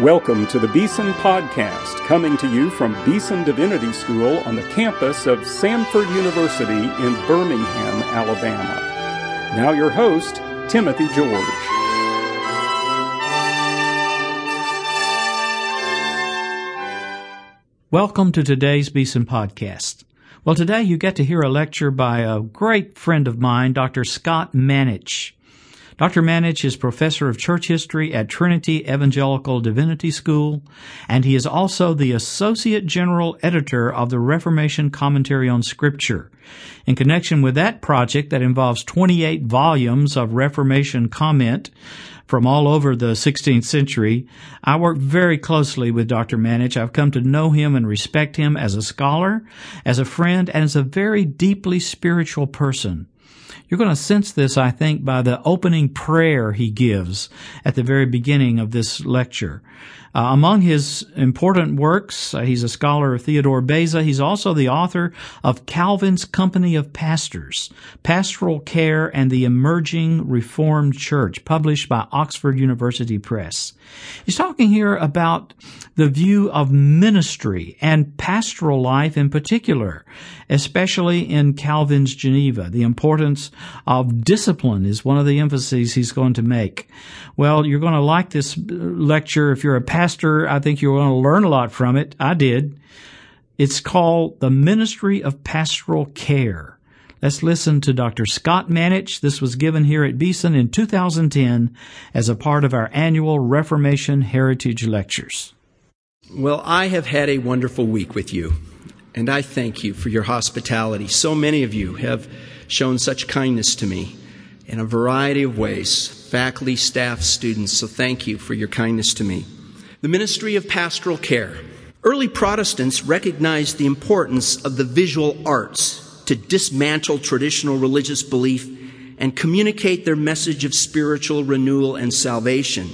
Welcome to the Beeson Podcast, coming to you from Beeson Divinity School on the campus of Samford University in Birmingham, Alabama. Now, your host, Timothy George. Welcome to today's Beeson Podcast. Well, today you get to hear a lecture by a great friend of mine, Dr. Scott Manetsch. Dr. Manetsch is professor of church history at Trinity Evangelical Divinity School, and he is also the associate general editor of the Reformation Commentary on Scripture. In connection with that project that involves 28 volumes of Reformation comment from all over the 16th century, I work very closely with Dr. Manetsch. I've come to know him and respect him as a scholar, as a friend, and as a very deeply spiritual person. You're going to sense this, I think, by the opening prayer he gives at the very beginning of this lecture. Uh, among his important works, uh, he's a scholar of Theodore Beza. He's also the author of Calvin's Company of Pastors, Pastoral Care and the Emerging Reformed Church, published by Oxford University Press. He's talking here about the view of ministry and pastoral life in particular, especially in Calvin's Geneva. The importance of discipline is one of the emphases he's going to make. Well, you're going to like this lecture if you're a pastor. I think you're going to learn a lot from it. I did. It's called The Ministry of Pastoral Care. Let's listen to Dr. Scott Manetsch. This was given here at Beeson in 2010 as a part of our annual Reformation Heritage Lectures. Well, I have had a wonderful week with you, and I thank you for your hospitality. So many of you have shown such kindness to me in a variety of ways faculty, staff, students. So thank you for your kindness to me. The ministry of pastoral care. Early Protestants recognized the importance of the visual arts to dismantle traditional religious belief and communicate their message of spiritual renewal and salvation.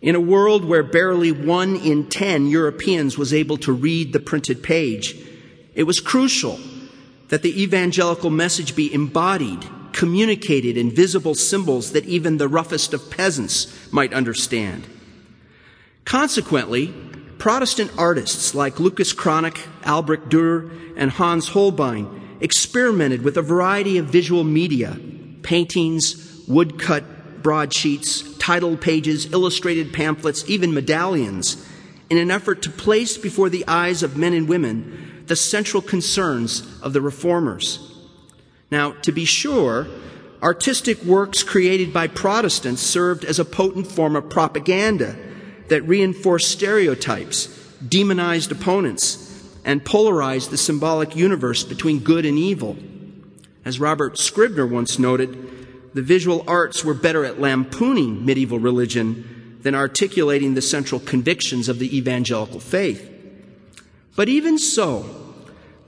In a world where barely one in ten Europeans was able to read the printed page, it was crucial that the evangelical message be embodied, communicated in visible symbols that even the roughest of peasants might understand. Consequently, Protestant artists like Lucas Cranach, Albrecht Dürer, and Hans Holbein experimented with a variety of visual media paintings, woodcut broadsheets, title pages, illustrated pamphlets, even medallions in an effort to place before the eyes of men and women the central concerns of the reformers. Now, to be sure, artistic works created by Protestants served as a potent form of propaganda that reinforced stereotypes, demonized opponents, and polarized the symbolic universe between good and evil. As Robert Scribner once noted, the visual arts were better at lampooning medieval religion than articulating the central convictions of the evangelical faith. But even so,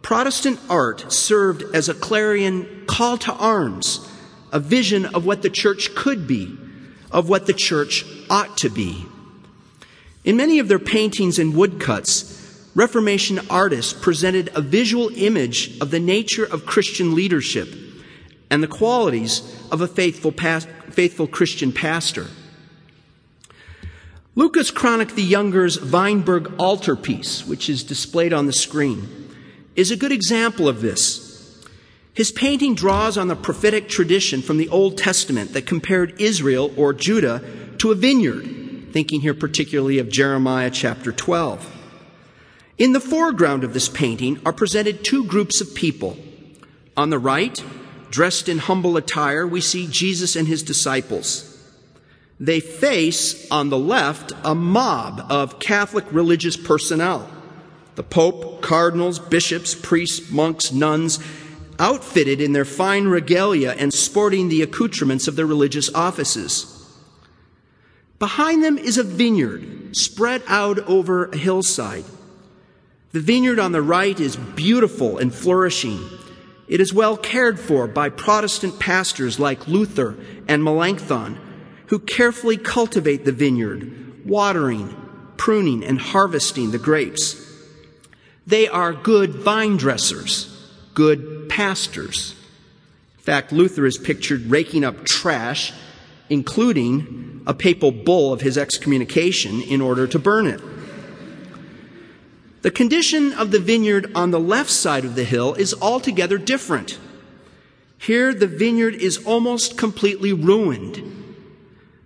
Protestant art served as a clarion call to arms, a vision of what the church could be, of what the church ought to be. In many of their paintings and woodcuts, Reformation artists presented a visual image of the nature of Christian leadership and the qualities of a faithful, past, faithful Christian pastor. Lucas Cranach the Younger's Weinberg altarpiece, which is displayed on the screen, is a good example of this. His painting draws on the prophetic tradition from the Old Testament that compared Israel or Judah to a vineyard, thinking here particularly of Jeremiah chapter 12. In the foreground of this painting are presented two groups of people. On the right, dressed in humble attire, we see Jesus and his disciples. They face, on the left, a mob of Catholic religious personnel the Pope, cardinals, bishops, priests, monks, nuns, outfitted in their fine regalia and sporting the accoutrements of their religious offices. Behind them is a vineyard spread out over a hillside. The vineyard on the right is beautiful and flourishing. It is well cared for by Protestant pastors like Luther and Melanchthon, who carefully cultivate the vineyard, watering, pruning, and harvesting the grapes. They are good vine dressers, good pastors. In fact, Luther is pictured raking up trash including a papal bull of his excommunication in order to burn it. The condition of the vineyard on the left side of the hill is altogether different. Here, the vineyard is almost completely ruined.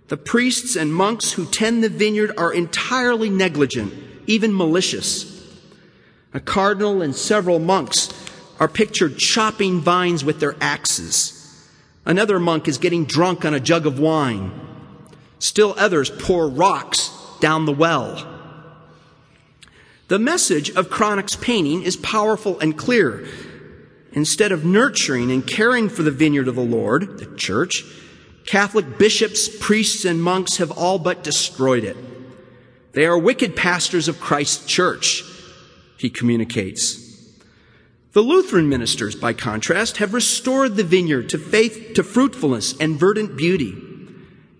The priests and monks who tend the vineyard are entirely negligent, even malicious. A cardinal and several monks are pictured chopping vines with their axes. Another monk is getting drunk on a jug of wine. Still others pour rocks down the well. The message of Cranach's painting is powerful and clear. Instead of nurturing and caring for the vineyard of the Lord, the church, Catholic bishops, priests, and monks have all but destroyed it. They are wicked pastors of Christ's church, he communicates. The Lutheran ministers, by contrast, have restored the vineyard to faith, to fruitfulness and verdant beauty.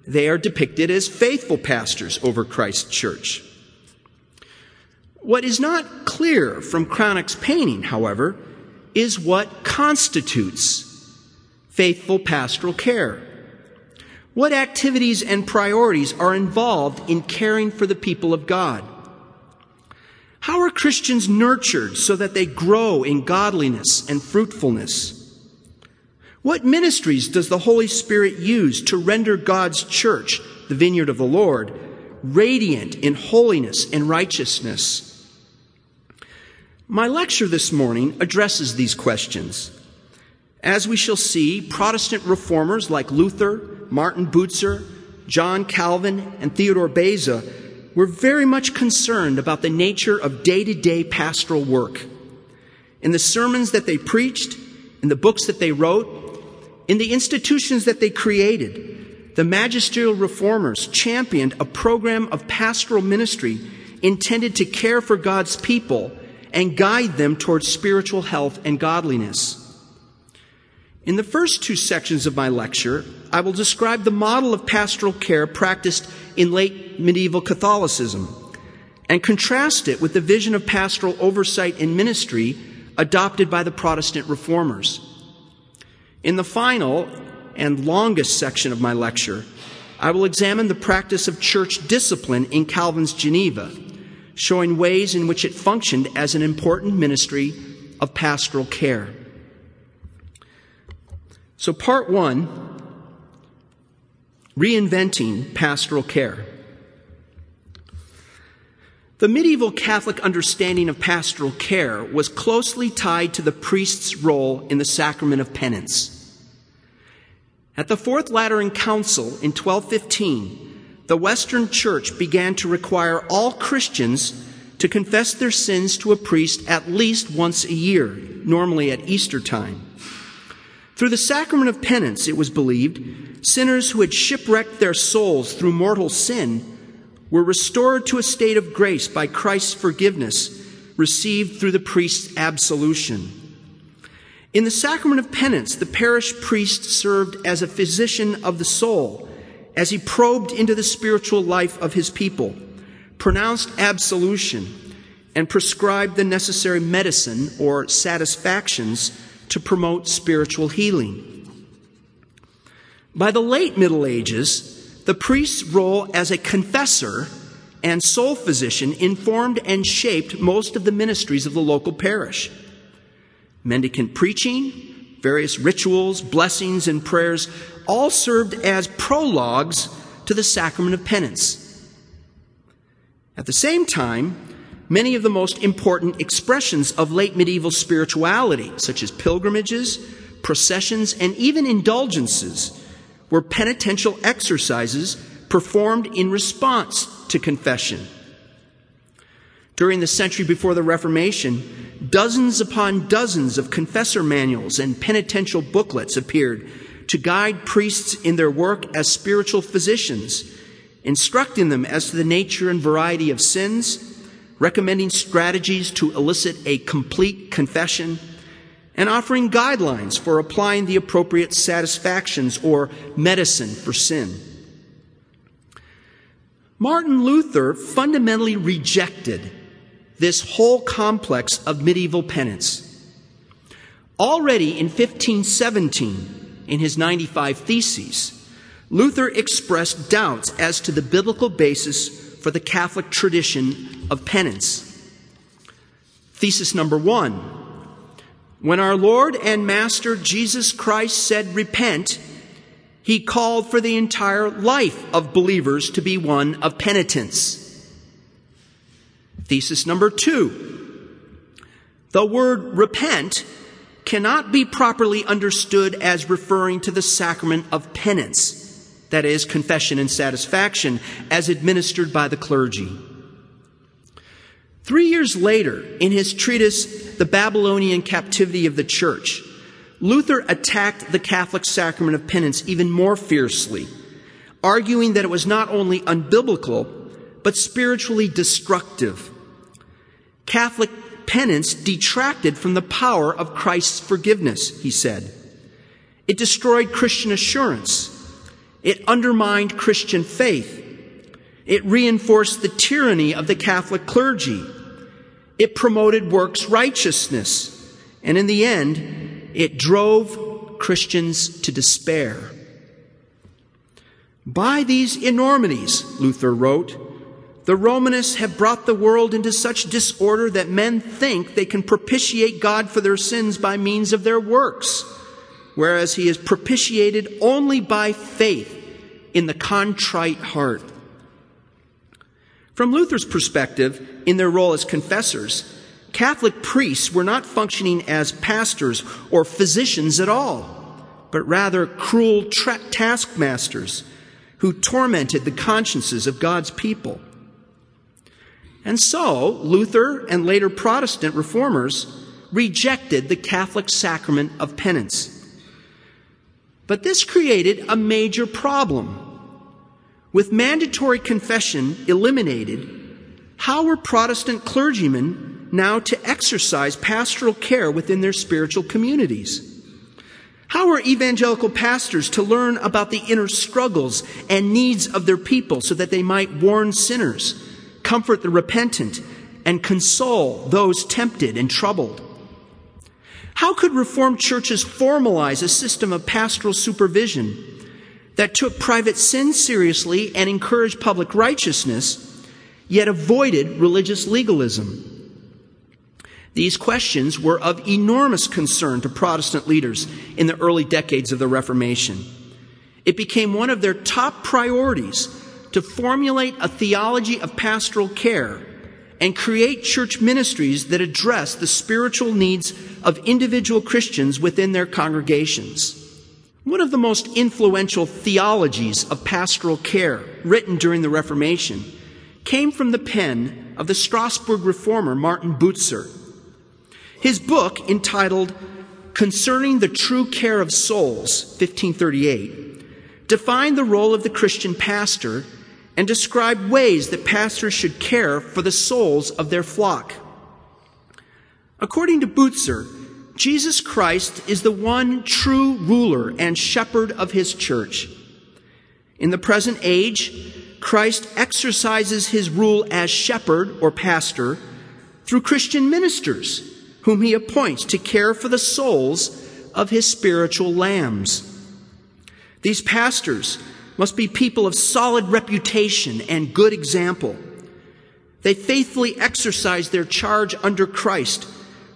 They are depicted as faithful pastors over Christ's church. What is not clear from Cranach's painting, however, is what constitutes faithful pastoral care. What activities and priorities are involved in caring for the people of God? How are Christians nurtured so that they grow in godliness and fruitfulness? What ministries does the Holy Spirit use to render God's church, the vineyard of the Lord, radiant in holiness and righteousness? My lecture this morning addresses these questions. As we shall see, Protestant reformers like Luther, Martin Bucer, John Calvin, and Theodore Beza were very much concerned about the nature of day to day pastoral work. In the sermons that they preached, in the books that they wrote, in the institutions that they created, the magisterial reformers championed a program of pastoral ministry intended to care for God's people and guide them towards spiritual health and godliness. In the first two sections of my lecture, I will describe the model of pastoral care practiced in late medieval Catholicism and contrast it with the vision of pastoral oversight and ministry adopted by the Protestant reformers. In the final and longest section of my lecture, I will examine the practice of church discipline in Calvin's Geneva showing ways in which it functioned as an important ministry of pastoral care. So, part one reinventing pastoral care. The medieval Catholic understanding of pastoral care was closely tied to the priest's role in the sacrament of penance. At the Fourth Lateran Council in 1215, the Western Church began to require all Christians to confess their sins to a priest at least once a year, normally at Easter time. Through the sacrament of penance, it was believed, sinners who had shipwrecked their souls through mortal sin were restored to a state of grace by Christ's forgiveness received through the priest's absolution. In the sacrament of penance, the parish priest served as a physician of the soul as he probed into the spiritual life of his people, pronounced absolution, and prescribed the necessary medicine or satisfactions to promote spiritual healing. By the late Middle Ages, the priest's role as a confessor and soul physician informed and shaped most of the ministries of the local parish. Mendicant preaching, various rituals, blessings, and prayers all served as prologues to the sacrament of penance. At the same time, many of the most important expressions of late medieval spirituality, such as pilgrimages, processions, and even indulgences, were penitential exercises performed in response to confession. During the century before the Reformation, dozens upon dozens of confessor manuals and penitential booklets appeared to guide priests in their work as spiritual physicians, instructing them as to the nature and variety of sins, recommending strategies to elicit a complete confession, and offering guidelines for applying the appropriate satisfactions or medicine for sin. Martin Luther fundamentally rejected this whole complex of medieval penance. Already in 1517, in his 95 Theses, Luther expressed doubts as to the biblical basis for the Catholic tradition of penance. Thesis number one When our Lord and Master Jesus Christ said, Repent, he called for the entire life of believers to be one of penitence. Thesis number two. The word repent cannot be properly understood as referring to the sacrament of penance, that is, confession and satisfaction, as administered by the clergy. Three years later, in his treatise, The Babylonian Captivity of the Church, Luther attacked the Catholic sacrament of penance even more fiercely, arguing that it was not only unbiblical, but spiritually destructive. Catholic penance detracted from the power of Christ's forgiveness, he said. It destroyed Christian assurance. It undermined Christian faith. It reinforced the tyranny of the Catholic clergy. It promoted works righteousness. And in the end, it drove Christians to despair. By these enormities, Luther wrote, the Romanists have brought the world into such disorder that men think they can propitiate God for their sins by means of their works, whereas He is propitiated only by faith in the contrite heart. From Luther's perspective, in their role as confessors, Catholic priests were not functioning as pastors or physicians at all, but rather cruel tra- taskmasters who tormented the consciences of God's people. And so, Luther and later Protestant reformers rejected the Catholic sacrament of penance. But this created a major problem. With mandatory confession eliminated, how were Protestant clergymen now to exercise pastoral care within their spiritual communities? How are evangelical pastors to learn about the inner struggles and needs of their people so that they might warn sinners, comfort the repentant, and console those tempted and troubled? How could Reformed churches formalize a system of pastoral supervision that took private sin seriously and encouraged public righteousness, yet avoided religious legalism? These questions were of enormous concern to Protestant leaders in the early decades of the Reformation. It became one of their top priorities to formulate a theology of pastoral care and create church ministries that address the spiritual needs of individual Christians within their congregations. One of the most influential theologies of pastoral care written during the Reformation came from the pen of the Strasbourg reformer Martin Bucer. His book, entitled Concerning the True Care of Souls, 1538, defined the role of the Christian pastor and describe ways that pastors should care for the souls of their flock. According to Bucer, Jesus Christ is the one true ruler and shepherd of his church. In the present age, Christ exercises his rule as shepherd or pastor through Christian ministers whom he appoints to care for the souls of his spiritual lambs. These pastors must be people of solid reputation and good example. They faithfully exercise their charge under Christ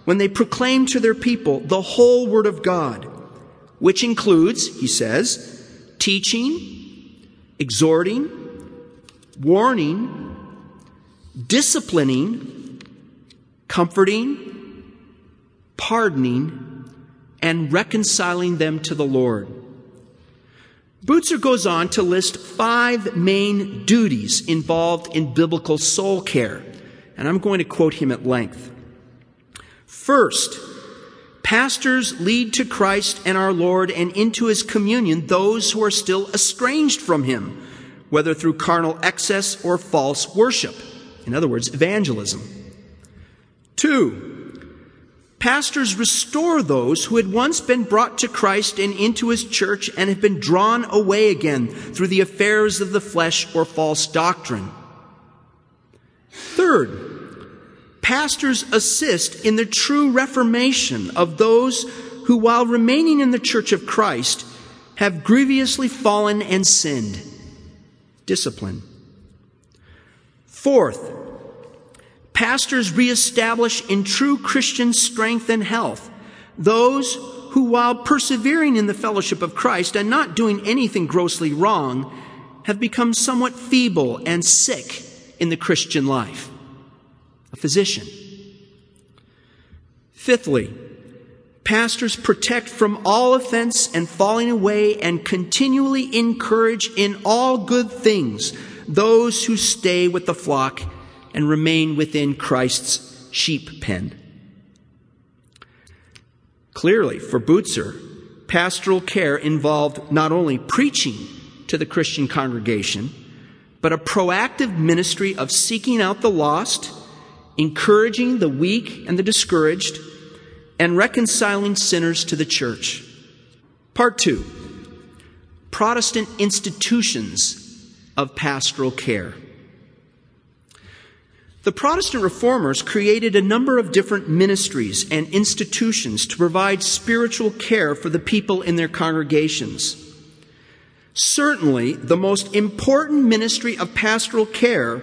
when they proclaim to their people the whole Word of God, which includes, he says, teaching, exhorting, warning, disciplining, comforting, pardoning, and reconciling them to the Lord. Bucer goes on to list five main duties involved in biblical soul care, and I'm going to quote him at length. First, pastors lead to Christ and our Lord and into his communion those who are still estranged from him, whether through carnal excess or false worship. In other words, evangelism. Two, Pastors restore those who had once been brought to Christ and into his church and have been drawn away again through the affairs of the flesh or false doctrine. Third, pastors assist in the true reformation of those who, while remaining in the church of Christ, have grievously fallen and sinned. Discipline. Fourth, pastors reestablish in true Christian strength and health those who, while persevering in the fellowship of Christ and not doing anything grossly wrong, have become somewhat feeble and sick in the Christian life. A physician. Fifthly, pastors protect from all offense and falling away and continually encourage in all good things those who stay with the flock and remain within Christ's sheep pen. Clearly, for Bucer, pastoral care involved not only preaching to the Christian congregation, but a proactive ministry of seeking out the lost, encouraging the weak and the discouraged, and reconciling sinners to the church. Part two Protestant institutions of pastoral care. The Protestant reformers created a number of different ministries and institutions to provide spiritual care for the people in their congregations. Certainly, the most important ministry of pastoral care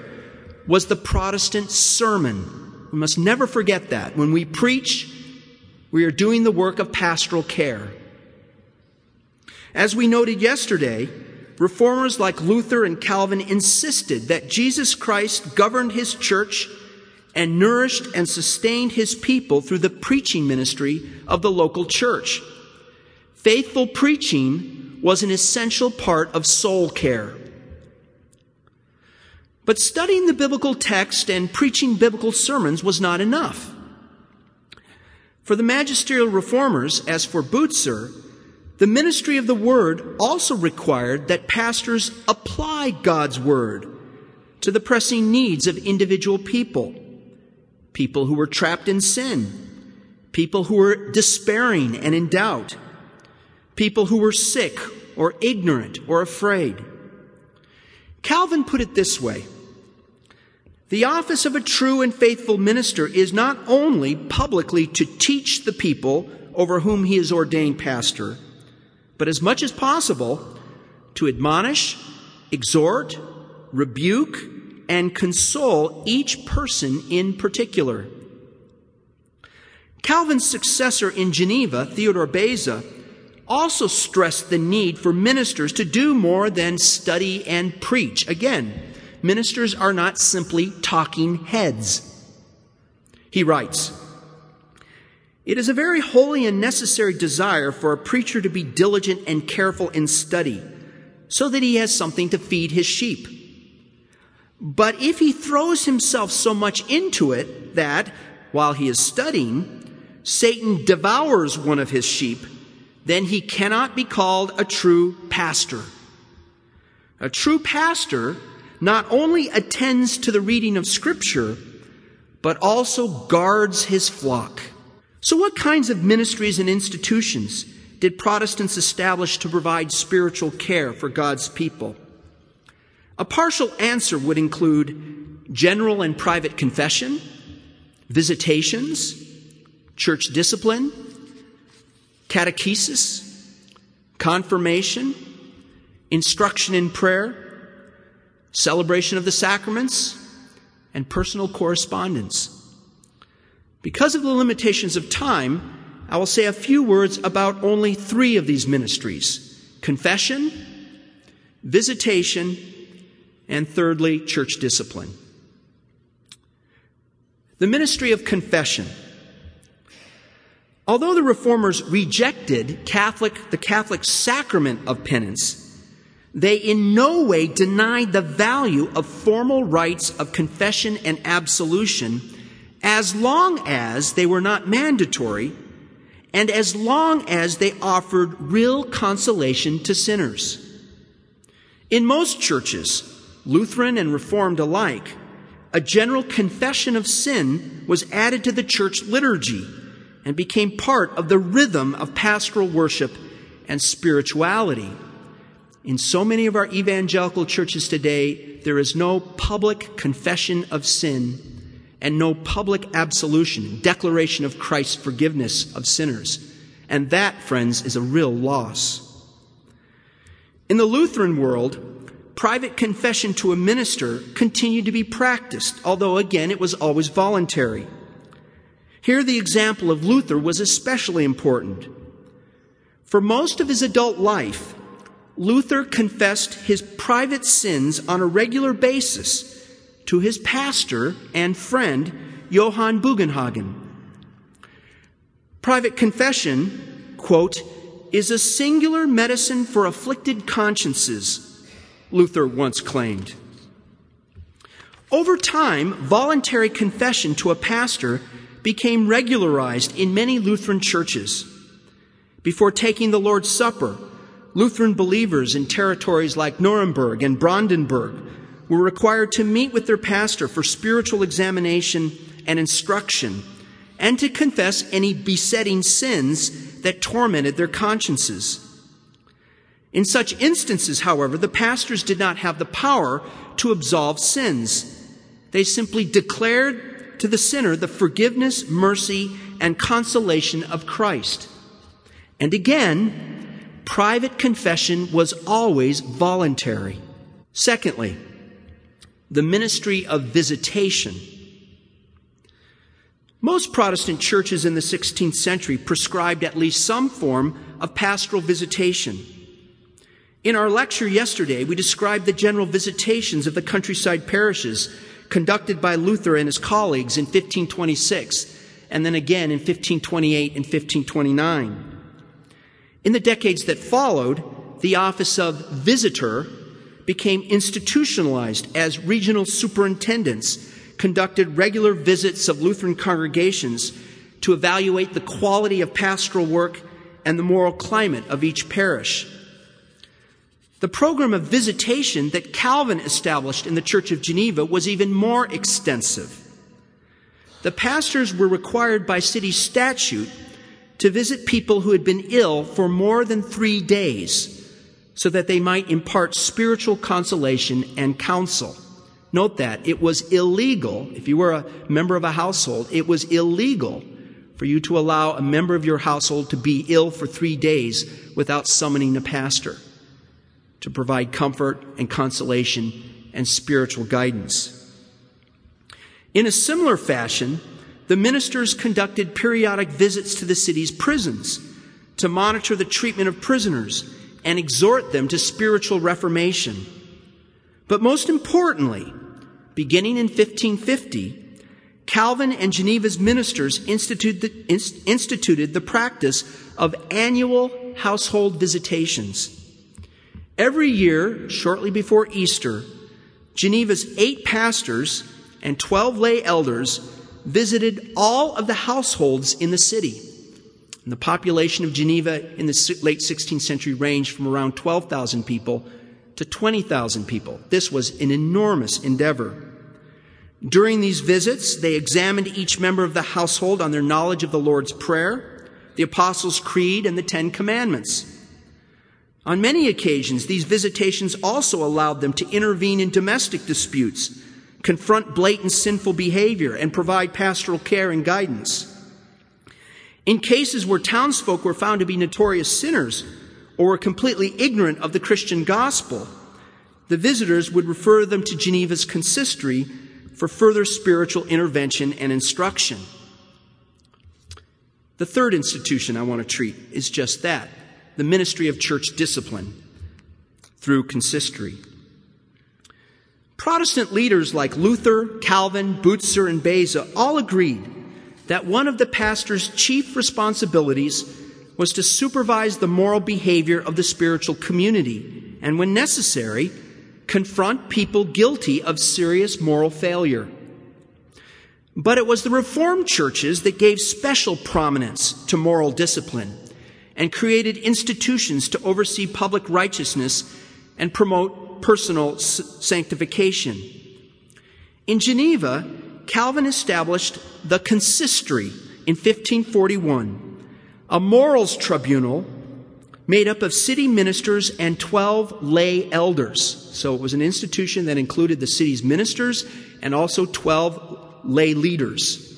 was the Protestant sermon. We must never forget that. When we preach, we are doing the work of pastoral care. As we noted yesterday, reformers like Luther and Calvin insisted that Jesus Christ governed his church and nourished and sustained his people through the preaching ministry of the local church. Faithful preaching was an essential part of soul care. But studying the biblical text and preaching biblical sermons was not enough. For the magisterial reformers, as for Bucer, the ministry of the word also required that pastors apply God's word to the pressing needs of individual people. People who were trapped in sin. People who were despairing and in doubt. People who were sick or ignorant or afraid. Calvin put it this way the office of a true and faithful minister is not only publicly to teach the people over whom he is ordained pastor, but as much as possible to admonish, exhort, rebuke, and console each person in particular. Calvin's successor in Geneva, Theodore Beza, also stressed the need for ministers to do more than study and preach. Again, ministers are not simply talking heads. He writes, It is a very holy and necessary desire for a preacher to be diligent and careful in study, so that he has something to feed his sheep. But if he throws himself so much into it that, while he is studying, Satan devours one of his sheep, then he cannot be called a true pastor. A true pastor not only attends to the reading of Scripture, but also guards his flock. So, what kinds of ministries and institutions did Protestants establish to provide spiritual care for God's people? A partial answer would include general and private confession, visitations, church discipline, catechesis, confirmation, instruction in prayer, celebration of the sacraments, and personal correspondence. Because of the limitations of time, I will say a few words about only three of these ministries confession, visitation, and thirdly, church discipline. The ministry of confession. Although the reformers rejected Catholic, the Catholic sacrament of penance, they in no way denied the value of formal rites of confession and absolution as long as they were not mandatory and as long as they offered real consolation to sinners. In most churches, Lutheran and Reformed alike, a general confession of sin was added to the church liturgy and became part of the rhythm of pastoral worship and spirituality. In so many of our evangelical churches today, there is no public confession of sin and no public absolution, declaration of Christ's forgiveness of sinners. And that, friends, is a real loss. In the Lutheran world, private confession to a minister continued to be practiced, although again it was always voluntary. Here, the example of Luther was especially important. For most of his adult life, Luther confessed his private sins on a regular basis to his pastor and friend, Johann Bugenhagen. Private confession, quote, is a singular medicine for afflicted consciences, Luther once claimed. Over time, voluntary confession to a pastor became regularized in many Lutheran churches. Before taking the Lord's Supper, Lutheran believers in territories like Nuremberg and Brandenburg were required to meet with their pastor for spiritual examination and instruction and to confess any besetting sins that tormented their consciences. In such instances, however, the pastors did not have the power to absolve sins. They simply declared to the sinner the forgiveness, mercy, and consolation of Christ. And again, private confession was always voluntary. Secondly, the ministry of visitation. Most Protestant churches in the 16th century prescribed at least some form of pastoral visitation. In our lecture yesterday, we described the general visitations of the countryside parishes conducted by Luther and his colleagues in 1526, and then again in 1528 and 1529. In the decades that followed, the office of visitor became institutionalized as regional superintendents conducted regular visits of Lutheran congregations to evaluate the quality of pastoral work and the moral climate of each parish. The program of visitation that Calvin established in the Church of Geneva was even more extensive. The pastors were required by city statute to visit people who had been ill for more than three days so that they might impart spiritual consolation and counsel. Note that it was illegal, if you were a member of a household, it was illegal for you to allow a member of your household to be ill for three days without summoning a pastor to provide comfort and consolation and spiritual guidance. In a similar fashion, the ministers conducted periodic visits to the city's prisons to monitor the treatment of prisoners and exhort them to spiritual reformation. But most importantly, beginning in 1550, Calvin and Geneva's ministers instituted the, instituted the practice of annual household visitations. Every year, shortly before Easter, Geneva's eight pastors and 12 lay elders visited all of the households in the city. And the population of Geneva in the late 16th century ranged from around 12,000 people to 20,000 people. This was an enormous endeavor. During these visits, they examined each member of the household on their knowledge of the Lord's Prayer, the Apostles' Creed, and the Ten Commandments. On many occasions, these visitations also allowed them to intervene in domestic disputes, confront blatant sinful behavior, and provide pastoral care and guidance. In cases where townsfolk were found to be notorious sinners or were completely ignorant of the Christian gospel, the visitors would refer them to Geneva's consistory for further spiritual intervention and instruction. The third institution I want to treat is just that the ministry of church discipline through consistory. Protestant leaders like Luther, Calvin, Butzer, and Beza all agreed that one of the pastor's chief responsibilities was to supervise the moral behavior of the spiritual community and, when necessary, confront people guilty of serious moral failure. But it was the Reformed churches that gave special prominence to moral discipline and created institutions to oversee public righteousness and promote personal sanctification. In Geneva, Calvin established the consistory in 1541, a morals tribunal made up of city ministers and 12 lay elders. So it was an institution that included the city's ministers and also 12 lay leaders.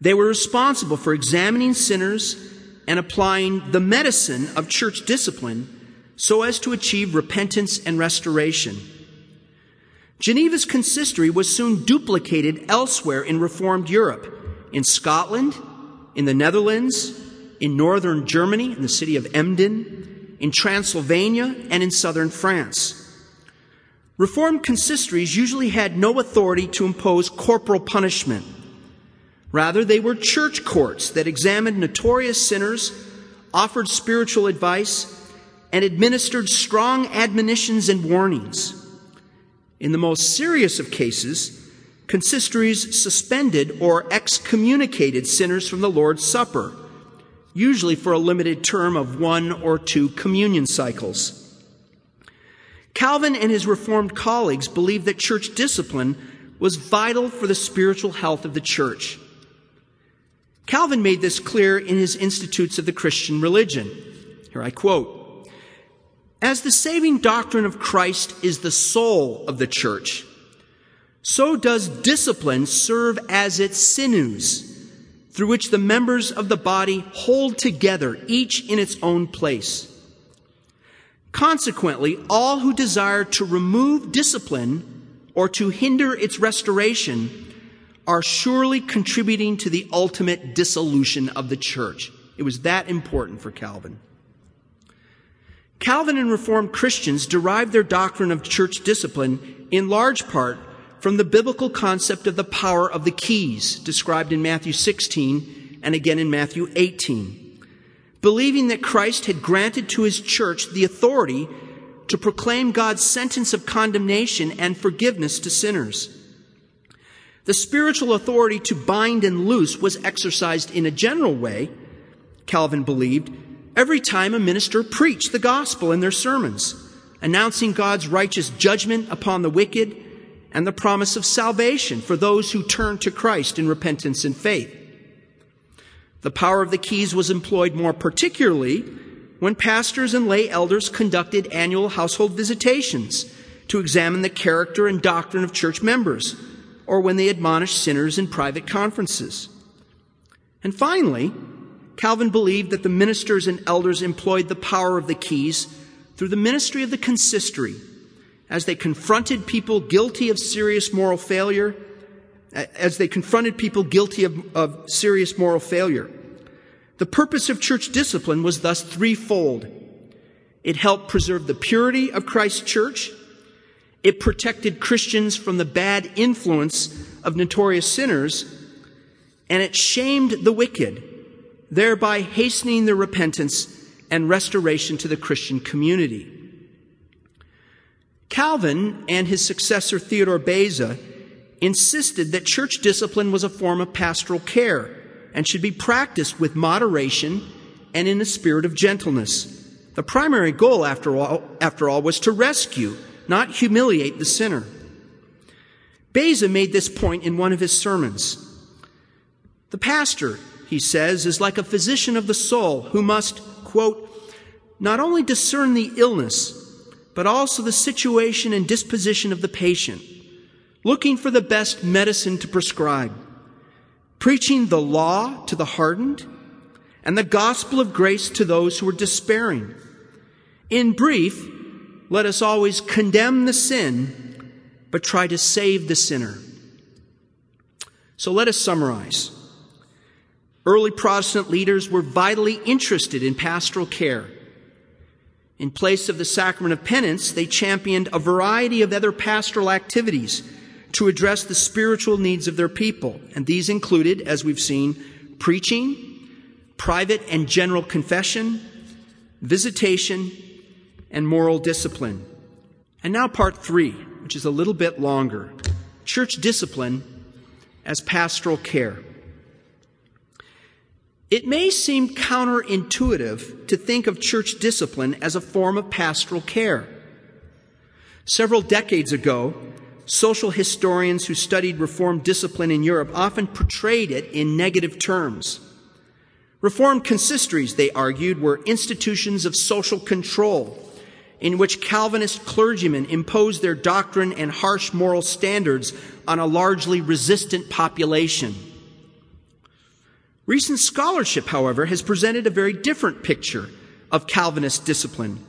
They were responsible for examining sinners and applying the medicine of church discipline so as to achieve repentance and restoration. Geneva's consistory was soon duplicated elsewhere in Reformed Europe, in Scotland, in the Netherlands, in northern Germany, in the city of Emden, in Transylvania, and in southern France. Reformed consistories usually had no authority to impose corporal punishment. Rather, they were church courts that examined notorious sinners, offered spiritual advice, and administered strong admonitions and warnings. In the most serious of cases, consistories suspended or excommunicated sinners from the Lord's Supper, usually for a limited term of one or two communion cycles. Calvin and his Reformed colleagues believed that church discipline was vital for the spiritual health of the church. Calvin made this clear in his Institutes of the Christian Religion. Here I quote as the saving doctrine of Christ is the soul of the church, so does discipline serve as its sinews, through which the members of the body hold together, each in its own place. Consequently, all who desire to remove discipline or to hinder its restoration are surely contributing to the ultimate dissolution of the church. It was that important for Calvin. Calvin and Reformed Christians derived their doctrine of church discipline in large part from the biblical concept of the power of the keys described in Matthew 16 and again in Matthew 18. Believing that Christ had granted to his church the authority to proclaim God's sentence of condemnation and forgiveness to sinners. The spiritual authority to bind and loose was exercised in a general way, Calvin believed, every time a minister preached the gospel in their sermons, announcing God's righteous judgment upon the wicked and the promise of salvation for those who turn to Christ in repentance and faith. The power of the keys was employed more particularly when pastors and lay elders conducted annual household visitations to examine the character and doctrine of church members, or when they admonished sinners in private conferences. And finally, Calvin believed that the ministers and elders employed the power of the keys through the ministry of the consistory as they confronted people guilty of serious moral failure, as they confronted people guilty of, of serious moral failure. The purpose of church discipline was thus threefold. It helped preserve the purity of Christ's church. It protected Christians from the bad influence of notorious sinners. And it shamed the wicked thereby hastening the repentance and restoration to the Christian community. Calvin and his successor Theodore Beza insisted that church discipline was a form of pastoral care and should be practiced with moderation and in a spirit of gentleness. The primary goal, after all, after all was to rescue, not humiliate the sinner. Beza made this point in one of his sermons. The pastor he says, is like a physician of the soul who must, quote, not only discern the illness, but also the situation and disposition of the patient, looking for the best medicine to prescribe, preaching the law to the hardened, and the gospel of grace to those who are despairing. In brief, let us always condemn the sin, but try to save the sinner. So let us summarize. Early Protestant leaders were vitally interested in pastoral care. In place of the sacrament of penance, they championed a variety of other pastoral activities to address the spiritual needs of their people. And these included, as we've seen, preaching, private and general confession, visitation, and moral discipline. And now, part three, which is a little bit longer church discipline as pastoral care. It may seem counterintuitive to think of church discipline as a form of pastoral care. Several decades ago, social historians who studied Reformed discipline in Europe often portrayed it in negative terms. Reformed consistories, they argued, were institutions of social control in which Calvinist clergymen imposed their doctrine and harsh moral standards on a largely resistant population. Recent scholarship, however, has presented a very different picture of Calvinist discipline.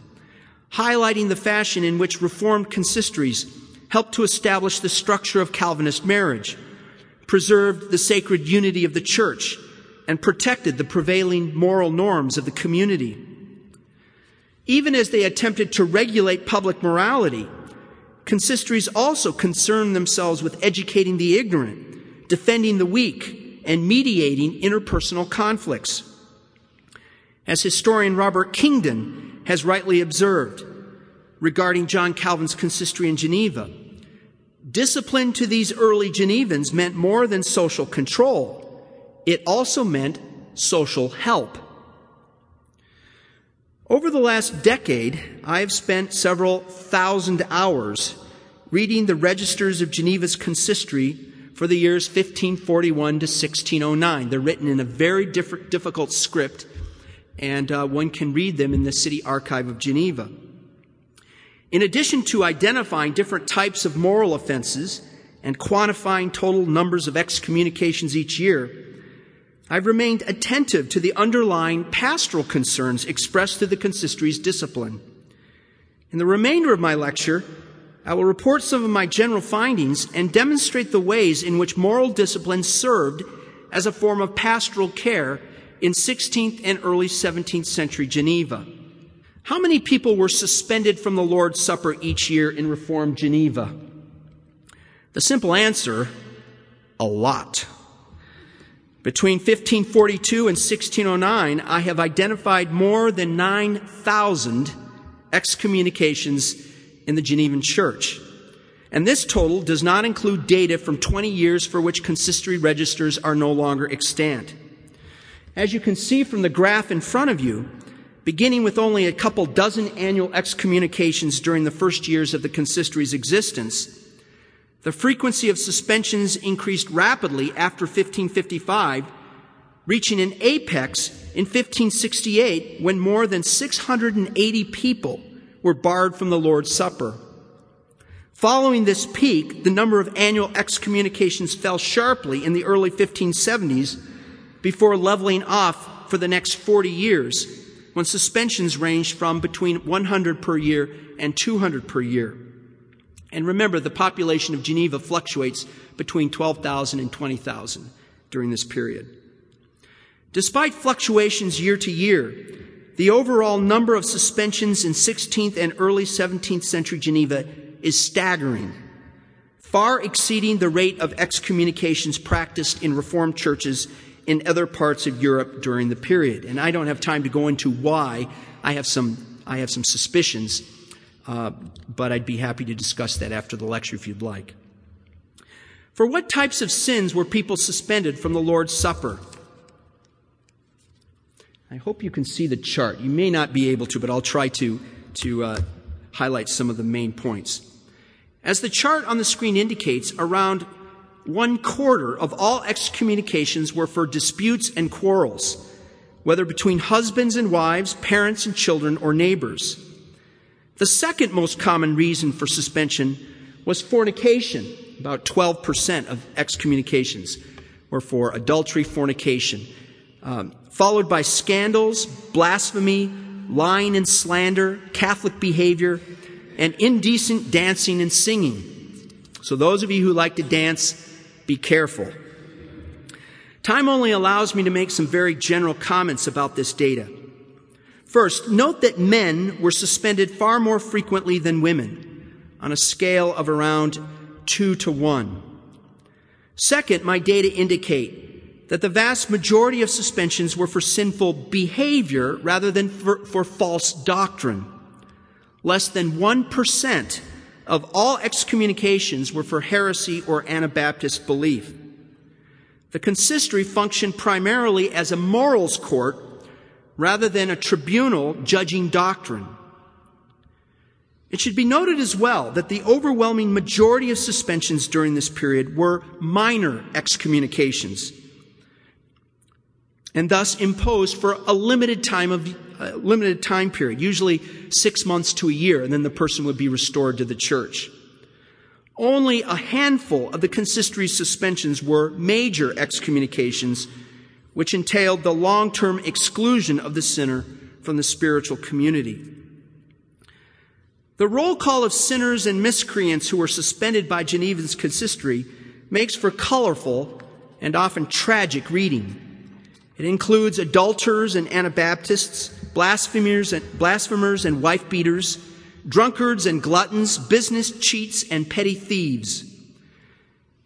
highlighting the fashion in which Reformed consistories helped to establish the structure of Calvinist marriage, preserved the sacred unity of the church, and protected the prevailing moral norms of the community. Even as they attempted to regulate public morality, consistories also concerned themselves with educating the ignorant, defending the weak, and mediating interpersonal conflicts. As historian Robert Kingdon has rightly observed regarding John Calvin's consistory in Geneva, discipline to these early Genevans meant more than social control. It also meant social help. Over the last decade, I have spent several thousand hours reading the registers of Geneva's consistory for the years 1541 to 1609. They're written in a very difficult script, and uh, one can read them in the City Archive of Geneva. In addition to identifying different types of moral offenses and quantifying total numbers of excommunications each year, I've remained attentive to the underlying pastoral concerns expressed through the consistory's discipline. In the remainder of my lecture, I will report some of my general findings and demonstrate the ways in which moral discipline served as a form of pastoral care in 16th and early 17th century Geneva. How many people were suspended from the Lord's Supper each year in Reformed Geneva? The simple answer, a lot. Between 1542 and 1609, I have identified more than 9,000 excommunications in the Genevan Church. And this total does not include data from 20 years for which consistory registers are no longer extant. As you can see from the graph in front of you, beginning with only a couple dozen annual excommunications during the first years of the consistory's existence, the frequency of suspensions increased rapidly after 1555, reaching an apex in 1568 when more than 680 people were barred from the Lord's Supper. Following this peak, the number of annual excommunications fell sharply in the early 1570s before leveling off for the next 40 years when suspensions ranged from between 100 per year and 200 per year. And remember, the population of Geneva fluctuates between 12,000 and 20,000 during this period. Despite fluctuations year to year, the overall number of suspensions in 16th and early 17th century Geneva is staggering, far exceeding the rate of excommunications practiced in Reformed churches in other parts of Europe during the period. And I don't have time to go into why. I have some, I have some suspicions uh, but I'd be happy to discuss that after the lecture if you'd like. For what types of sins were people suspended from the Lord's Supper? I hope you can see the chart. You may not be able to, but I'll try to, to uh, highlight some of the main points. As the chart on the screen indicates, around one quarter of all excommunications were for disputes and quarrels, whether between husbands and wives, parents and children, or neighbors. The second most common reason for suspension was fornication. About 12% of excommunications were for adultery, fornication, um, followed by scandals, blasphemy, lying and slander, Catholic behavior, and indecent dancing and singing. So, those of you who like to dance, be careful. Time only allows me to make some very general comments about this data. First, note that men were suspended far more frequently than women, on a scale of around two to one. Second, my data indicate that the vast majority of suspensions were for sinful behavior rather than for, for false doctrine. Less than 1% of all excommunications were for heresy or Anabaptist belief. The consistory functioned primarily as a morals court rather than a tribunal judging doctrine. It should be noted as well that the overwhelming majority of suspensions during this period were minor excommunications and thus imposed for a limited time of limited time period, usually 6 months to a year, and then the person would be restored to the church. Only a handful of the consistory's suspensions were major excommunications which entailed the long term exclusion of the sinner from the spiritual community. The roll call of sinners and miscreants who were suspended by Geneva's consistory makes for colorful and often tragic reading. It includes adulterers and Anabaptists, blasphemers and, blasphemers and wife beaters, drunkards and gluttons, business cheats and petty thieves.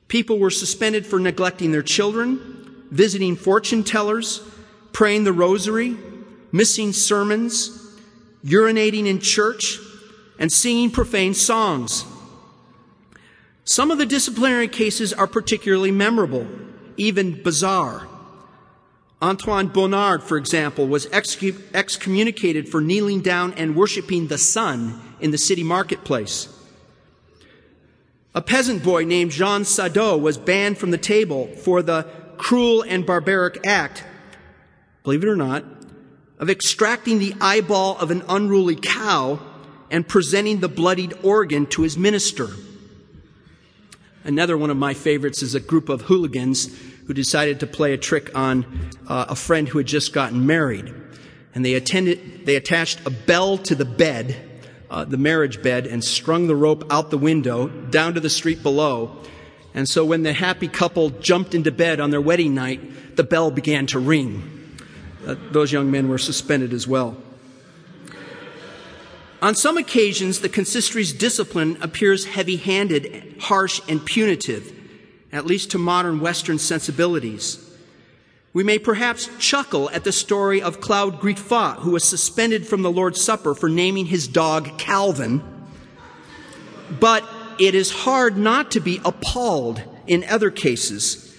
People were suspended for neglecting their children, visiting fortune tellers, praying the rosary, missing sermons, urinating in church, and singing profane songs. Some of the disciplinary cases are particularly memorable, even bizarre. Antoine Bonnard, for example, was excommunicated for kneeling down and worshiping the sun in the city marketplace. A peasant boy named Jean Sadot was banned from the table for the cruel and barbaric act, believe it or not, of extracting the eyeball of an unruly cow and presenting the bloodied organ to his minister. Another one of my favorites is a group of hooligans who decided to play a trick on uh, a friend who had just gotten married. And they, attended, they attached a bell to the bed, uh, the marriage bed, and strung the rope out the window down to the street below. And so when the happy couple jumped into bed on their wedding night, the bell began to ring. Uh, those young men were suspended as well. On some occasions, the consistory's discipline appears heavy handed, harsh, and punitive at least to modern Western sensibilities. We may perhaps chuckle at the story of Claude Guitefat, who was suspended from the Lord's Supper for naming his dog Calvin. But it is hard not to be appalled in other cases,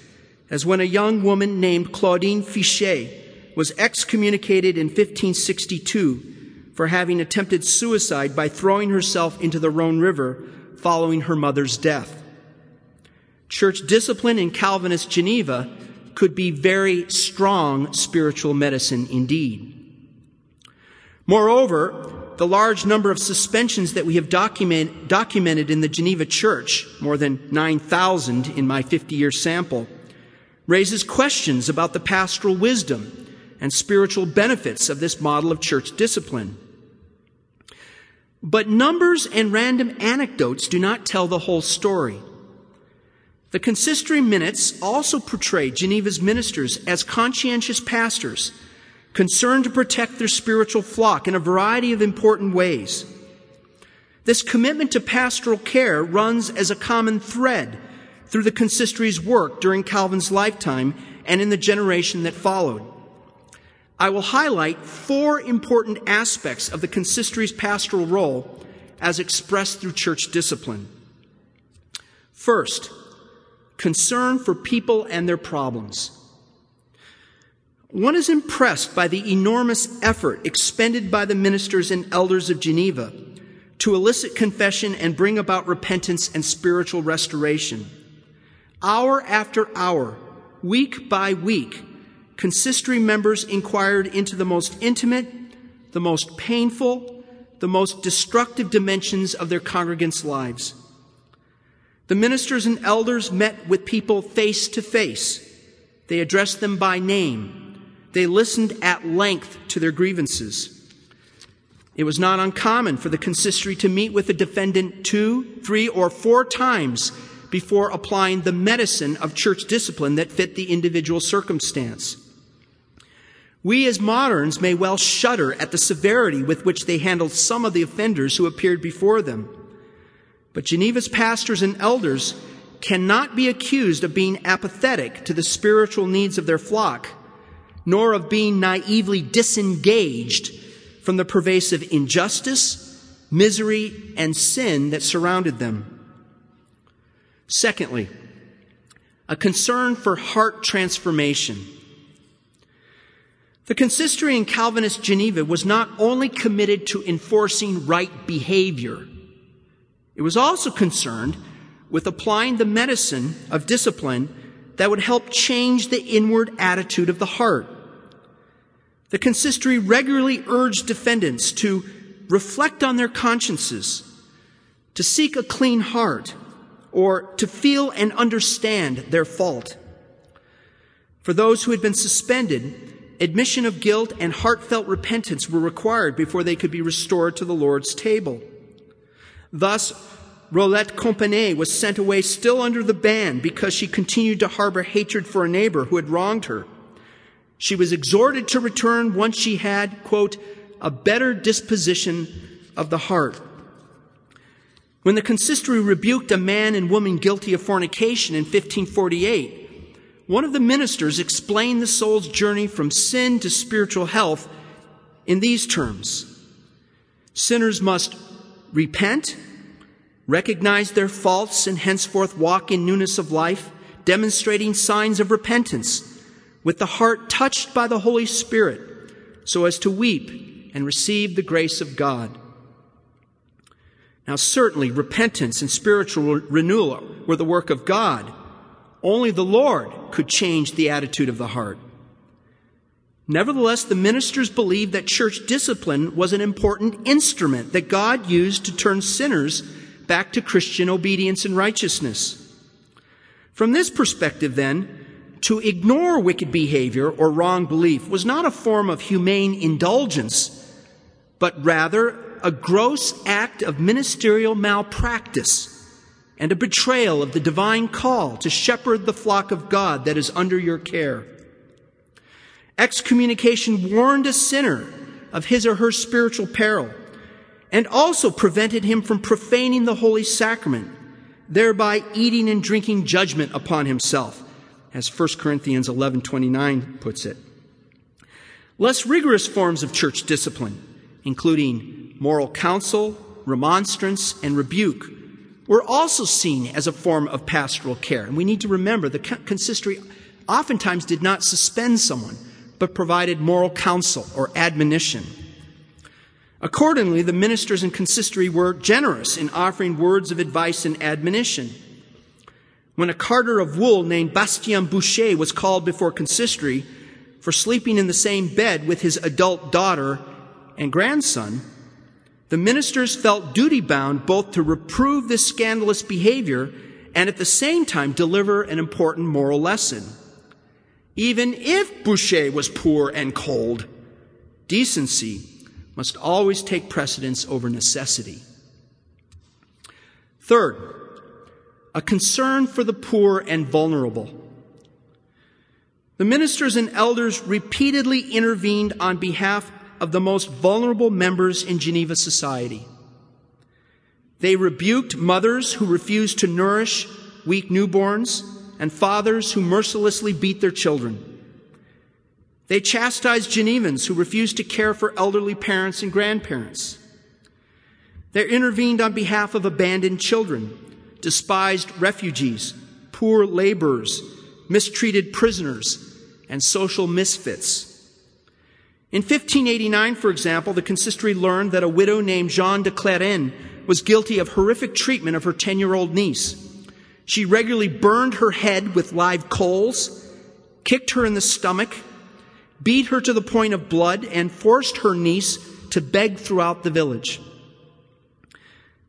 as when a young woman named Claudine Fichet was excommunicated in 1562 for having attempted suicide by throwing herself into the Rhone River following her mother's death. Church discipline in Calvinist Geneva could be very strong spiritual medicine indeed. Moreover, the large number of suspensions that we have document, documented in the Geneva Church, more than 9,000 in my 50 year sample, raises questions about the pastoral wisdom and spiritual benefits of this model of church discipline. But numbers and random anecdotes do not tell the whole story. The consistory minutes also portray Geneva's ministers as conscientious pastors, concerned to protect their spiritual flock in a variety of important ways. This commitment to pastoral care runs as a common thread through the consistory's work during Calvin's lifetime and in the generation that followed. I will highlight four important aspects of the consistory's pastoral role as expressed through church discipline. First, concern for people and their problems. One is impressed by the enormous effort expended by the ministers and elders of Geneva to elicit confession and bring about repentance and spiritual restoration. Hour after hour, week by week, consistory members inquired into the most intimate, the most painful, the most destructive dimensions of their congregants' lives. The ministers and elders met with people face to face. They addressed them by name. They listened at length to their grievances. It was not uncommon for the consistory to meet with the defendant two, three, or four times before applying the medicine of church discipline that fit the individual circumstance. We as moderns may well shudder at the severity with which they handled some of the offenders who appeared before them. But Geneva's pastors and elders cannot be accused of being apathetic to the spiritual needs of their flock, nor of being naively disengaged from the pervasive injustice, misery, and sin that surrounded them. Secondly, a concern for heart transformation. The consistory in Calvinist Geneva was not only committed to enforcing right behavior, it was also concerned with applying the medicine of discipline that would help change the inward attitude of the heart. The consistory regularly urged defendants to reflect on their consciences, to seek a clean heart, or to feel and understand their fault. For those who had been suspended, admission of guilt and heartfelt repentance were required before they could be restored to the Lord's table. Thus, Rolette Compagnie was sent away still under the ban because she continued to harbor hatred for a neighbor who had wronged her. She was exhorted to return once she had, quote, a better disposition of the heart. When the consistory rebuked a man and woman guilty of fornication in 1548, one of the ministers explained the soul's journey from sin to spiritual health in these terms Sinners must repent, recognize their faults, and henceforth walk in newness of life, demonstrating signs of repentance, with the heart touched by the Holy Spirit, so as to weep and receive the grace of God. Now, certainly, repentance and spiritual renewal were the work of God. Only the Lord could change the attitude of the heart. Nevertheless, the ministers believed that church discipline was an important instrument that God used to turn sinners back to Christian obedience and righteousness. From this perspective, then, to ignore wicked behavior or wrong belief was not a form of humane indulgence, but rather a gross act of ministerial malpractice and a betrayal of the divine call to shepherd the flock of God that is under your care. Excommunication warned a sinner of his or her spiritual peril and also prevented him from profaning the Holy Sacrament, thereby eating and drinking judgment upon himself, as 1 Corinthians 11:29 puts it. Less rigorous forms of church discipline, including moral counsel, remonstrance, and rebuke, were also seen as a form of pastoral care. And we need to remember the consistory oftentimes did not suspend someone but provided moral counsel or admonition. Accordingly, the ministers and consistory were generous in offering words of advice and admonition. When a carter of wool named Bastien Boucher was called before consistory for sleeping in the same bed with his adult daughter and grandson, the ministers felt duty bound both to reprove this scandalous behavior and at the same time deliver an important moral lesson. Even if Boucher was poor and cold, decency must always take precedence over necessity. Third, a concern for the poor and vulnerable. The ministers and elders repeatedly intervened on behalf of the most vulnerable members in Geneva society. They rebuked mothers who refused to nourish weak newborns and fathers who mercilessly beat their children. They chastised Genevans who refused to care for elderly parents and grandparents. They intervened on behalf of abandoned children, despised refugees, poor laborers, mistreated prisoners, and social misfits. In 1589, for example, the consistory learned that a widow named Jeanne de Cleren was guilty of horrific treatment of her 10 year old niece. She regularly burned her head with live coals, kicked her in the stomach, beat her to the point of blood, and forced her niece to beg throughout the village.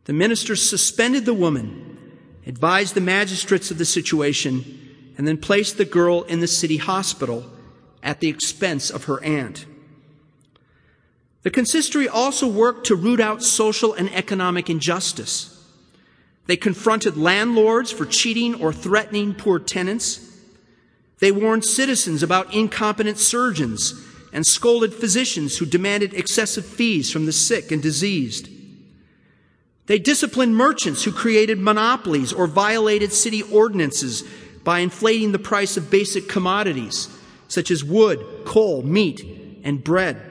The minister suspended the woman, advised the magistrates of the situation, and then placed the girl in the city hospital at the expense of her aunt. The consistory also worked to root out social and economic injustice. They confronted landlords for cheating or threatening poor tenants. They warned citizens about incompetent surgeons and scolded physicians who demanded excessive fees from the sick and diseased. They disciplined merchants who created monopolies or violated city ordinances by inflating the price of basic commodities such as wood, coal, meat, and bread.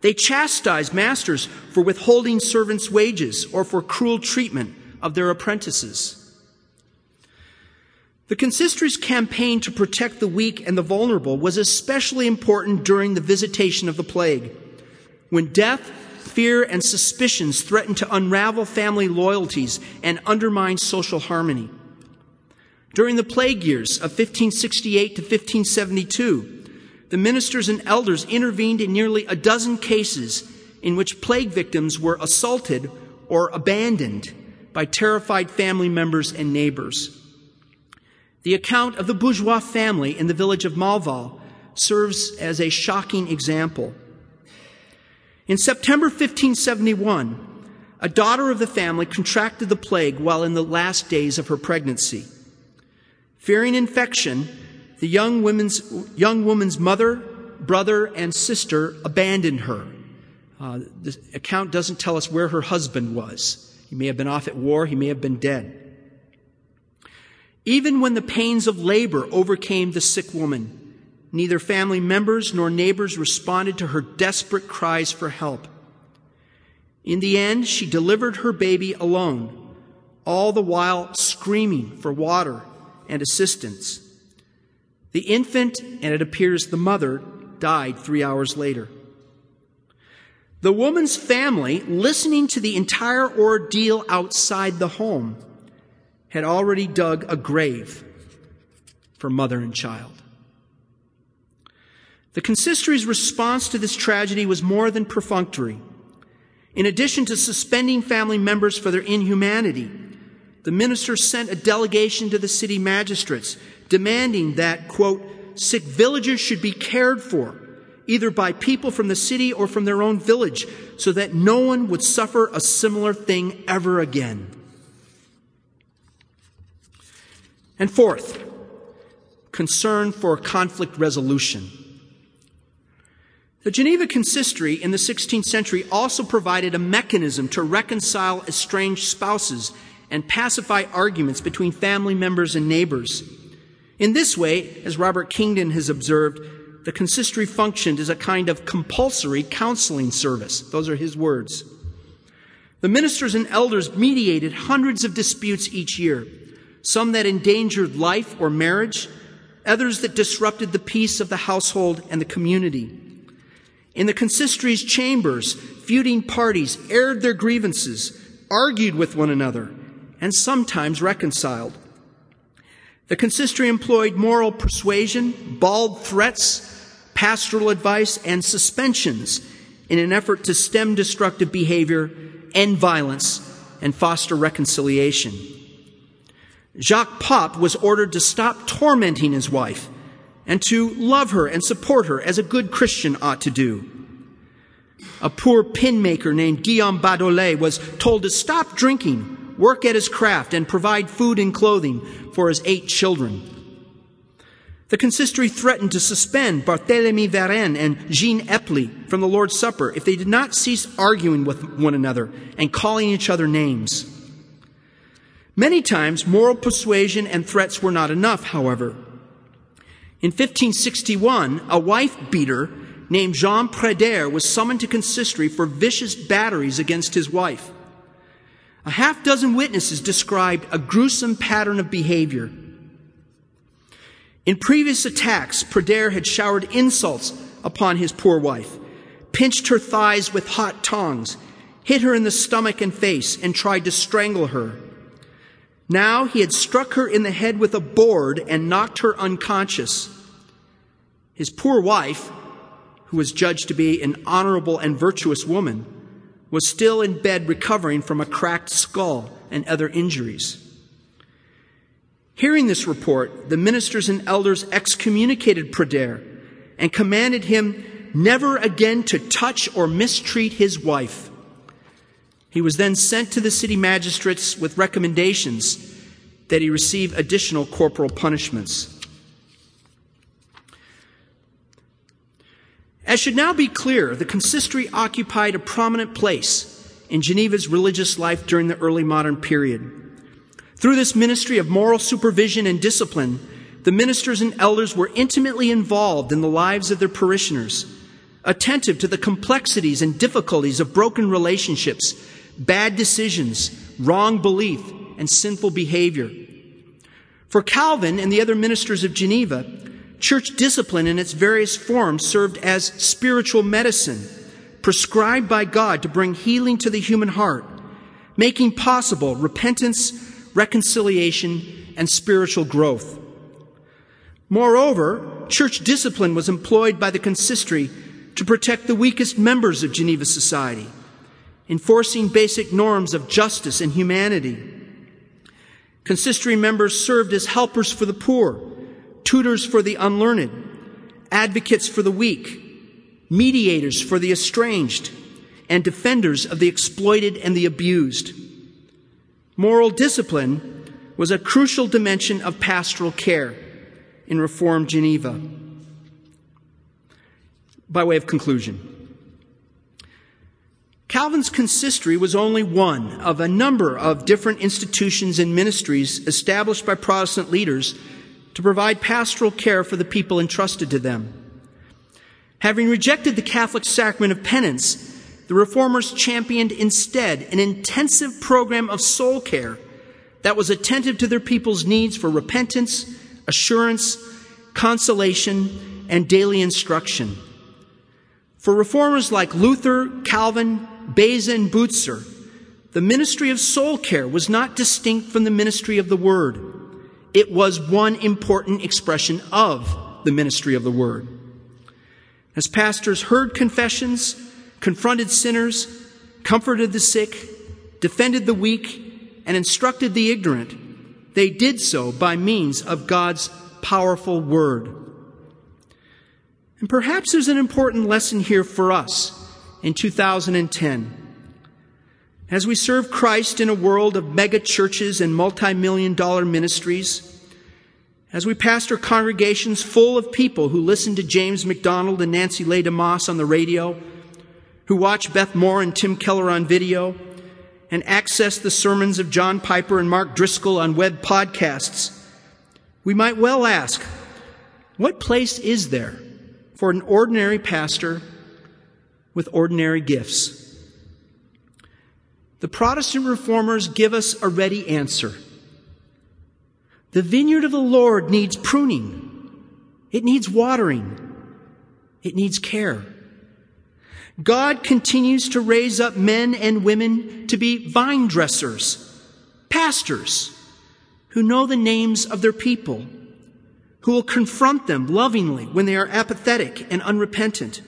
They chastised masters for withholding servants' wages or for cruel treatment of their apprentices. The consistory's campaign to protect the weak and the vulnerable was especially important during the visitation of the plague, when death, fear, and suspicions threatened to unravel family loyalties and undermine social harmony. During the plague years of 1568 to 1572, the ministers and elders intervened in nearly a dozen cases in which plague victims were assaulted or abandoned by terrified family members and neighbors. The account of the bourgeois family in the village of Malval serves as a shocking example. In September 1571, a daughter of the family contracted the plague while in the last days of her pregnancy. Fearing infection, the young woman's, young woman's mother, brother, and sister abandoned her. Uh, the account doesn't tell us where her husband was. He may have been off at war, he may have been dead. Even when the pains of labor overcame the sick woman, neither family members nor neighbors responded to her desperate cries for help. In the end, she delivered her baby alone, all the while screaming for water and assistance. The infant, and it appears the mother, died three hours later. The woman's family, listening to the entire ordeal outside the home, had already dug a grave for mother and child. The consistory's response to this tragedy was more than perfunctory. In addition to suspending family members for their inhumanity, the minister sent a delegation to the city magistrates demanding that, quote, sick villagers should be cared for, either by people from the city or from their own village, so that no one would suffer a similar thing ever again. And fourth, concern for conflict resolution. The Geneva Consistory in the 16th century also provided a mechanism to reconcile estranged spouses and pacify arguments between family members and neighbors. In this way, as Robert Kingdon has observed, the consistory functioned as a kind of compulsory counseling service. Those are his words. The ministers and elders mediated hundreds of disputes each year, some that endangered life or marriage, others that disrupted the peace of the household and the community. In the consistory's chambers, feuding parties aired their grievances, argued with one another, and sometimes reconciled. The consistory employed moral persuasion, bald threats, pastoral advice, and suspensions in an effort to stem destructive behavior, end violence, and foster reconciliation. Jacques Pop was ordered to stop tormenting his wife and to love her and support her as a good Christian ought to do. A poor pin maker named Guillaume Badolet was told to stop drinking work at his craft, and provide food and clothing for his eight children. The consistory threatened to suspend Barthélemy Varenne and Jean Epley from the Lord's Supper if they did not cease arguing with one another and calling each other names. Many times, moral persuasion and threats were not enough, however. In 1561, a wife beater named Jean Prédère was summoned to consistory for vicious batteries against his wife. A half dozen witnesses described a gruesome pattern of behavior. In previous attacks, Prédère had showered insults upon his poor wife, pinched her thighs with hot tongs, hit her in the stomach and face, and tried to strangle her. Now he had struck her in the head with a board and knocked her unconscious. His poor wife, who was judged to be an honorable and virtuous woman, was still in bed recovering from a cracked skull and other injuries. Hearing this report, the ministers and elders excommunicated Prédère and commanded him never again to touch or mistreat his wife. He was then sent to the city magistrates with recommendations that he receive additional corporal punishments. As should now be clear, the consistory occupied a prominent place in Geneva's religious life during the early modern period. Through this ministry of moral supervision and discipline, the ministers and elders were intimately involved in the lives of their parishioners, attentive to the complexities and difficulties of broken relationships, bad decisions, wrong belief, and sinful behavior. For Calvin and the other ministers of Geneva, Church discipline in its various forms served as spiritual medicine, prescribed by God to bring healing to the human heart, making possible repentance, reconciliation, and spiritual growth. Moreover, church discipline was employed by the consistory to protect the weakest members of Geneva society, enforcing basic norms of justice and humanity. Consistory members served as helpers for the poor, tutors for the unlearned, advocates for the weak, mediators for the estranged, and defenders of the exploited and the abused. Moral discipline was a crucial dimension of pastoral care in Reformed Geneva. By way of conclusion, Calvin's consistory was only one of a number of different institutions and ministries established by Protestant leaders to provide pastoral care for the people entrusted to them. Having rejected the Catholic sacrament of penance, the Reformers championed instead an intensive program of soul care that was attentive to their people's needs for repentance, assurance, consolation, and daily instruction. For reformers like Luther, Calvin, Beza, and Bucer, the ministry of soul care was not distinct from the ministry of the Word. It was one important expression of the ministry of the Word. As pastors heard confessions, confronted sinners, comforted the sick, defended the weak, and instructed the ignorant, they did so by means of God's powerful Word. And perhaps there's an important lesson here for us in 2010. As we serve Christ in a world of mega churches and multi million dollar ministries, as we pastor congregations full of people who listen to James MacDonald and Nancy Leigh DeMoss on the radio, who watch Beth Moore and Tim Keller on video, and access the sermons of John Piper and Mark Driscoll on web podcasts, we might well ask, what place is there for an ordinary pastor with ordinary gifts? The Protestant reformers give us a ready answer. The vineyard of the Lord needs pruning. It needs watering. It needs care. God continues to raise up men and women to be vine dressers, pastors, who know the names of their people who will confront them lovingly when they are apathetic and unrepentant,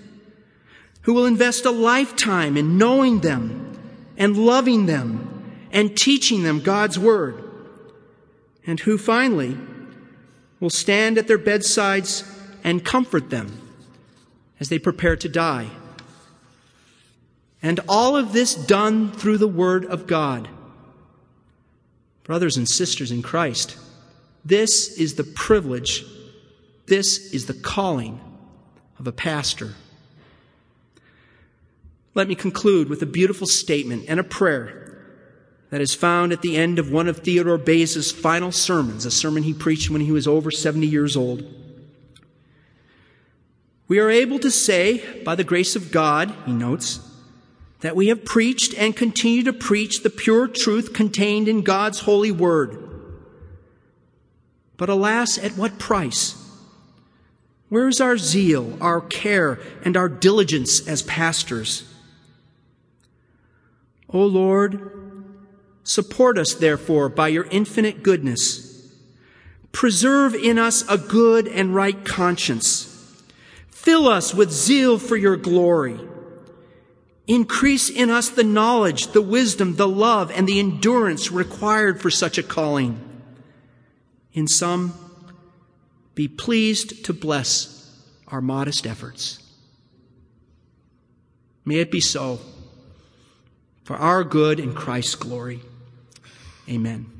who will invest a lifetime in knowing them and loving them and teaching them God's Word, and who finally will stand at their bedsides and comfort them as they prepare to die. And all of this done through the Word of God. Brothers and sisters in Christ, this is the privilege, this is the calling of a pastor. Let me conclude with a beautiful statement and a prayer that is found at the end of one of Theodore Beza's final sermons, a sermon he preached when he was over 70 years old. We are able to say, by the grace of God, he notes, that we have preached and continue to preach the pure truth contained in God's holy word but alas, at what price? Where is our zeal, our care, and our diligence as pastors? O Lord, support us, therefore, by your infinite goodness. Preserve in us a good and right conscience. Fill us with zeal for your glory. Increase in us the knowledge, the wisdom, the love, and the endurance required for such a calling. In sum, be pleased to bless our modest efforts. May it be so for our good and Christ's glory. Amen.